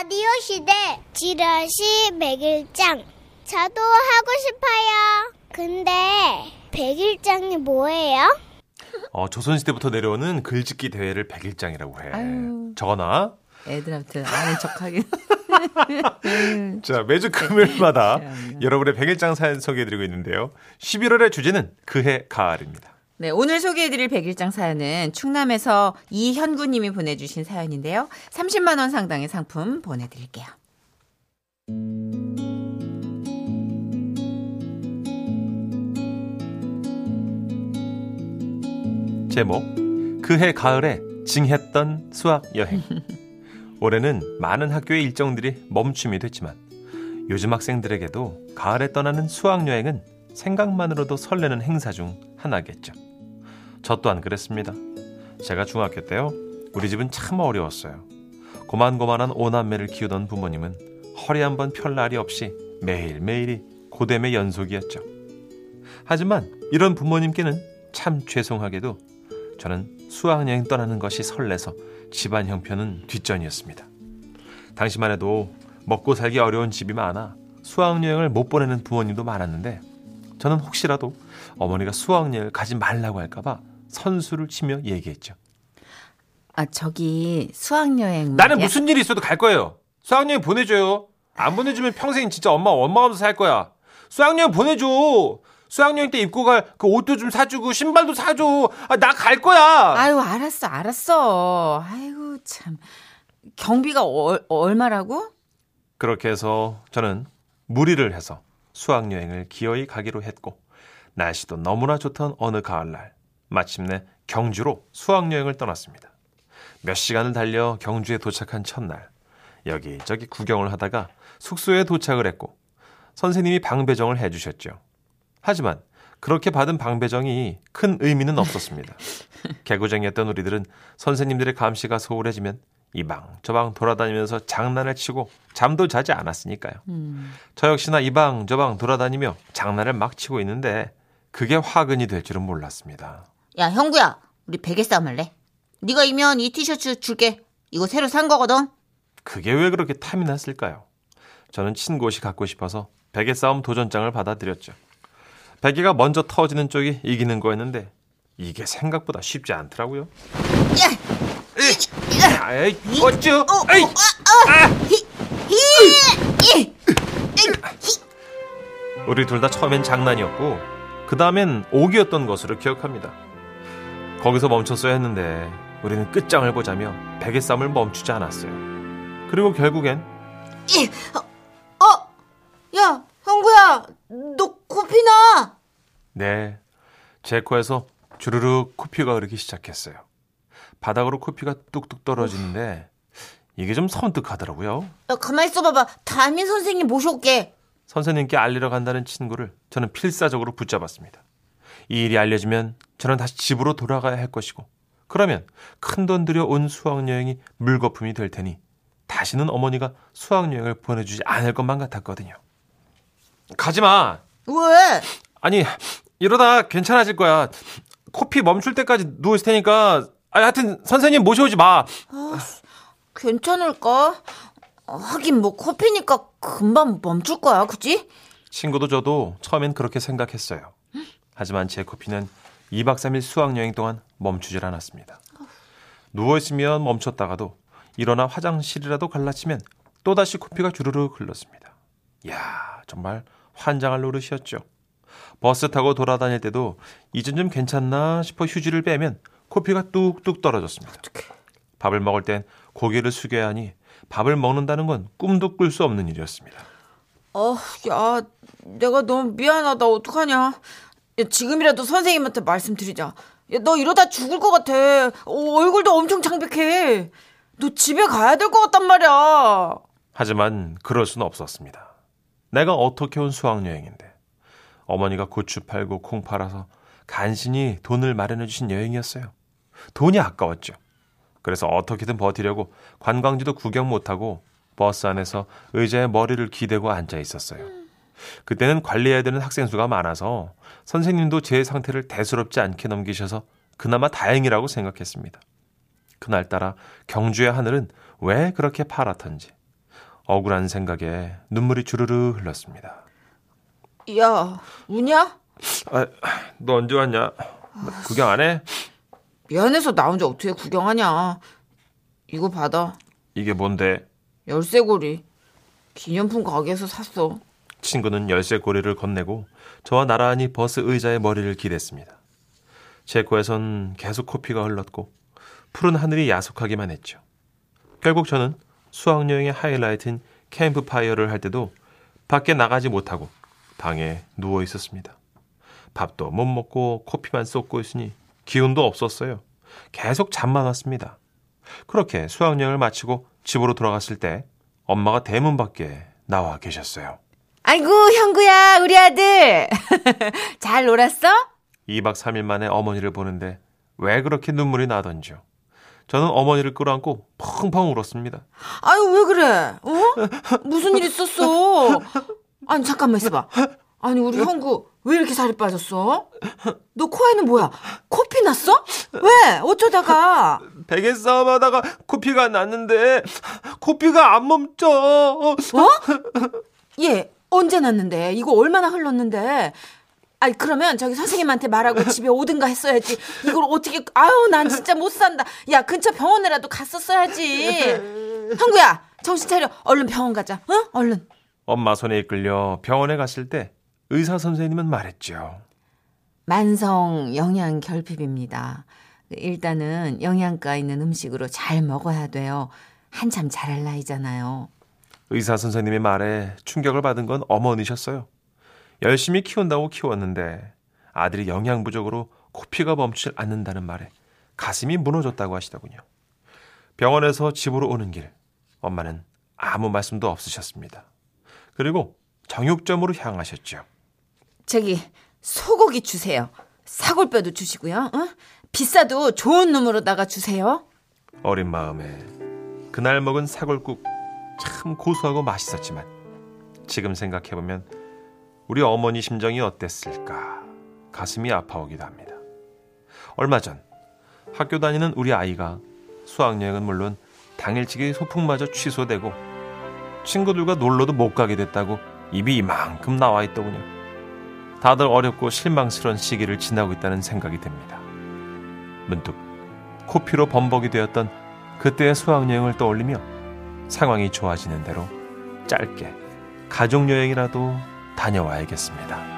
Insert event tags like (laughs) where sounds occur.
라디오 시대 지라시 백일장 저도 하고 싶어요. 근데 백일장이 뭐예요? 어, 조선시대부터 내려오는 글짓기 대회를 백일장이라고 해. 아유. 적어놔. 애들한테 아는 척하긴. (laughs) 자, 매주 금요일마다 (laughs) 참나. 여러분의 백일장 사연 소개해드리고 있는데요. 11월의 주제는 그해 가을입니다. 네, 오늘 소개해드릴 백일장 사연은 충남에서 이현구님이 보내주신 사연인데요. 30만 원 상당의 상품 보내드릴게요. 제목 그해 가을에 징했던 수학 여행 (laughs) 올해는 많은 학교의 일정들이 멈춤이 됐지만 요즘 학생들에게도 가을에 떠나는 수학 여행은 생각만으로도 설레는 행사 중 하나겠죠. 저 또한 그랬습니다. 제가 중학교 때요. 우리 집은 참 어려웠어요. 고만고만한 오남매를 키우던 부모님은 허리 한 번 펼 날이 없이 매일매일이 고됨의 연속이었죠. 하지만 이런 부모님께는 참 죄송하게도 저는 수학여행 떠나는 것이 설레서 집안 형편은 뒷전이었습니다. 당시만 해도 먹고 살기 어려운 집이 많아 수학여행을 못 보내는 부모님도 많았는데 저는 혹시라도 어머니가 수학여행을 가지 말라고 할까봐 선수를 치며 얘기했죠. 아, 저기 수학여행. 나는. 무슨 일이 있어도 갈 거예요. 수학여행 보내줘요. 안 보내주면 평생 진짜 엄마 원망하면서 살 거야. 수학여행 보내줘. 수학여행 때 입고 갈 그 옷도 좀 사주고 신발도 사줘. 아, 나 갈 거야. 아유, 알았어, 알았어. 아이고, 참. 경비가 얼, 얼마라고? 그렇게 해서 저는 무리를 해서 수학여행을 기어이 가기로 했고 날씨도 너무나 좋던 어느 가을날 마침내 경주로 수학여행을 떠났습니다. 몇 시간을 달려 경주에 도착한 첫날 여기저기 구경을 하다가 숙소에 도착을 했고 선생님이 방배정을 해주셨죠. 하지만 그렇게 받은 방배정이 큰 의미는 없었습니다. (laughs) 개구쟁이였던 우리들은 선생님들의 감시가 소홀해지면 이방 저방 돌아다니면서 장난을 치고 잠도 자지 않았으니까요. 저 역시나 이방 저방 돌아다니며 장난을 막 치고 있는데 그게 화근이 될 줄은 몰랐습니다. 야, 형구야. 우리 베개 싸움 할래? 네가 이면 이 티셔츠 줄게. 이거 새로 산 거거든. 그게 왜 그렇게 탐이 났을까요? 저는 친곳이 갖고 싶어서 베개 싸움 도전장을 받아들였죠. 베개가 먼저 터지는 쪽이 이기는 거였는데 이게 생각보다 쉽지 않더라고요. 에이, 어쭈? 에이, 우리 둘 다 처음엔 장난이었고 그 다음엔 오기였던 것으로 기억합니다. 거기서 멈췄어야 했는데 우리는 끝장을 보자며 베개 싸움을 멈추지 않았어요. 그리고 결국엔 어, 야, 형구야. 너 코피 나. 네, 제 코에서 주르륵 코피가 흐르기 시작했어요. 바닥으로 코피가 뚝뚝 떨어지는데 이게 좀 섬뜩하더라고요. 야, 가만히 있어봐봐. 담임 선생님 모셔올게. 선생님께 알리러 간다는 친구를 저는 필사적으로 붙잡았습니다. 이 일이 알려지면 저는 다시 집으로 돌아가야 할 것이고 그러면 큰 돈 들여 온 수학여행이 물거품이 될 테니 다시는 어머니가 수학여행을 보내주지 않을 것만 같았거든요. 가지마! 왜? 아니 이러다 괜찮아질 거야. 코피 멈출 때까지 누워 있을 테니까. 아니 하여튼 선생님 모셔오지 마. 괜찮을까? 어, 하긴 뭐 코피니까 금방 멈출 거야, 그지? 친구도 저도 처음엔 그렇게 생각했어요. 하지만 제 코피는 2박 3일 수학여행 동안 멈추질 않았습니다. 누워있으면 멈췄다가도 일어나 화장실이라도 갈라치면 또다시 코피가 주르륵 흘렀습니다. 이야, 정말 환장할 노릇이었죠. 버스 타고 돌아다닐 때도 이젠 좀 괜찮나 싶어 휴지를 빼면 코피가 뚝뚝 떨어졌습니다. 밥을 먹을 땐 고개를 숙여야 하니 밥을 먹는다는 건 꿈도 꿀 수 없는 일이었습니다. 어, 야, 내가 너무 미안하다. 어떡하냐. 야, 지금이라도 선생님한테 말씀드리자. 야, 너 이러다 죽을 것 같아. 어, 얼굴도 엄청 창백해. 너 집에 가야 될 것 같단 말이야. 하지만 그럴 수는 없었습니다. 내가 어떻게 온 수학여행인데 어머니가 고추 팔고 콩 팔아서 간신히 돈을 마련해 주신 여행이었어요. 돈이 아까웠죠. 그래서 어떻게든 버티려고 관광지도 구경 못하고 버스 안에서 의자에 머리를 기대고 앉아 있었어요. 그때는 관리해야 되는 학생 수가 많아서 선생님도 제 상태를 대수롭지 않게 넘기셔서 그나마 다행이라고 생각했습니다. 그날따라 경주의 하늘은 왜 그렇게 파랗던지 억울한 생각에 눈물이 주르르 흘렀습니다. 야, 우냐? 아, 너 언제 왔냐? 나 구경 안 해? 미안해서 나 혼자 어떻게 구경하냐. 이거 받아. 이게 뭔데? 열쇠고리. 기념품 가게에서 샀어. 친구는 열쇠 고리를 건네고 저와 나란히 버스 의자에 머리를 기댔습니다. 제 코에선 계속 코피가 흘렀고 푸른 하늘이 야속하기만 했죠. 결국 저는 수학여행의 하이라이트인 캠프파이어를 할 때도 밖에 나가지 못하고 방에 누워 있었습니다. 밥도 못 먹고 코피만 쏟고 있으니 기운도 없었어요. 계속 잠만 왔습니다. 그렇게 수학여행을 마치고 집으로 돌아갔을 때 엄마가 대문 밖에 나와 계셨어요. 아이고, 형구야, 우리 아들. (laughs) 잘 놀았어? 2박 3일 만에 어머니를 보는데 왜 그렇게 눈물이 나던지요. 저는 어머니를 끌어안고 펑펑 울었습니다. 아유, 왜 그래? 어? 무슨 일 있었어? 아니, 잠깐만 있어봐. 아니, 우리 형구, 왜 이렇게 살이 빠졌어? 너 코에는 뭐야? 코피 났어? 왜? 어쩌다가? 베개 싸움 하다가 코피가 났는데 코피가 안 멈춰. 어? 얘, 언제 났는데? 이거 얼마나 흘렀는데? 아니, 그러면 저기 선생님한테 말하고 (laughs) 집에 오든가 했어야지. 이걸 어떻게, 아유, 난 진짜 못 산다. 야, 근처 병원에라도 갔었어야지. (laughs) 형구야, 정신 차려. 얼른 병원 가자. 어? 얼른. 엄마 손에 이끌려 병원에 갔을 때 의사 선생님은 말했죠. 만성 영양 결핍입니다. 일단은 영양가 있는 음식으로 잘 먹어야 돼요. 한참 자랄 나이잖아요. 의사 선생님의 말에 충격을 받은 건 어머니셨어요. 열심히 키운다고 키웠는데 아들이 영양 부족으로 코피가 멈추질 않는다는 말에 가슴이 무너졌다고 하시더군요. 병원에서 집으로 오는 길, 엄마는 아무 말씀도 없으셨습니다. 그리고 정육점으로 향하셨죠. 저기 소고기 주세요. 사골뼈도 주시고요. 어? 비싸도 좋은 놈으로다가 주세요. 어린 마음에 그날 먹은 사골국 참 고소하고 맛있었지만 지금 생각해보면 우리 어머니 심정이 어땠을까 가슴이 아파오기도 합니다. 얼마 전 학교 다니는 우리 아이가 수학여행은 물론 당일치기 소풍마저 취소되고 친구들과 놀러도 못 가게 됐다고 입이 이만큼 나와 있더군요. 다들 어렵고 실망스러운 시기를 지나고 있다는 생각이 듭니다. 문득 코피로 범벅이 되었던 그때의 수학여행을 떠올리며 상황이 좋아지는 대로 짧게 가족여행이라도 다녀와야겠습니다.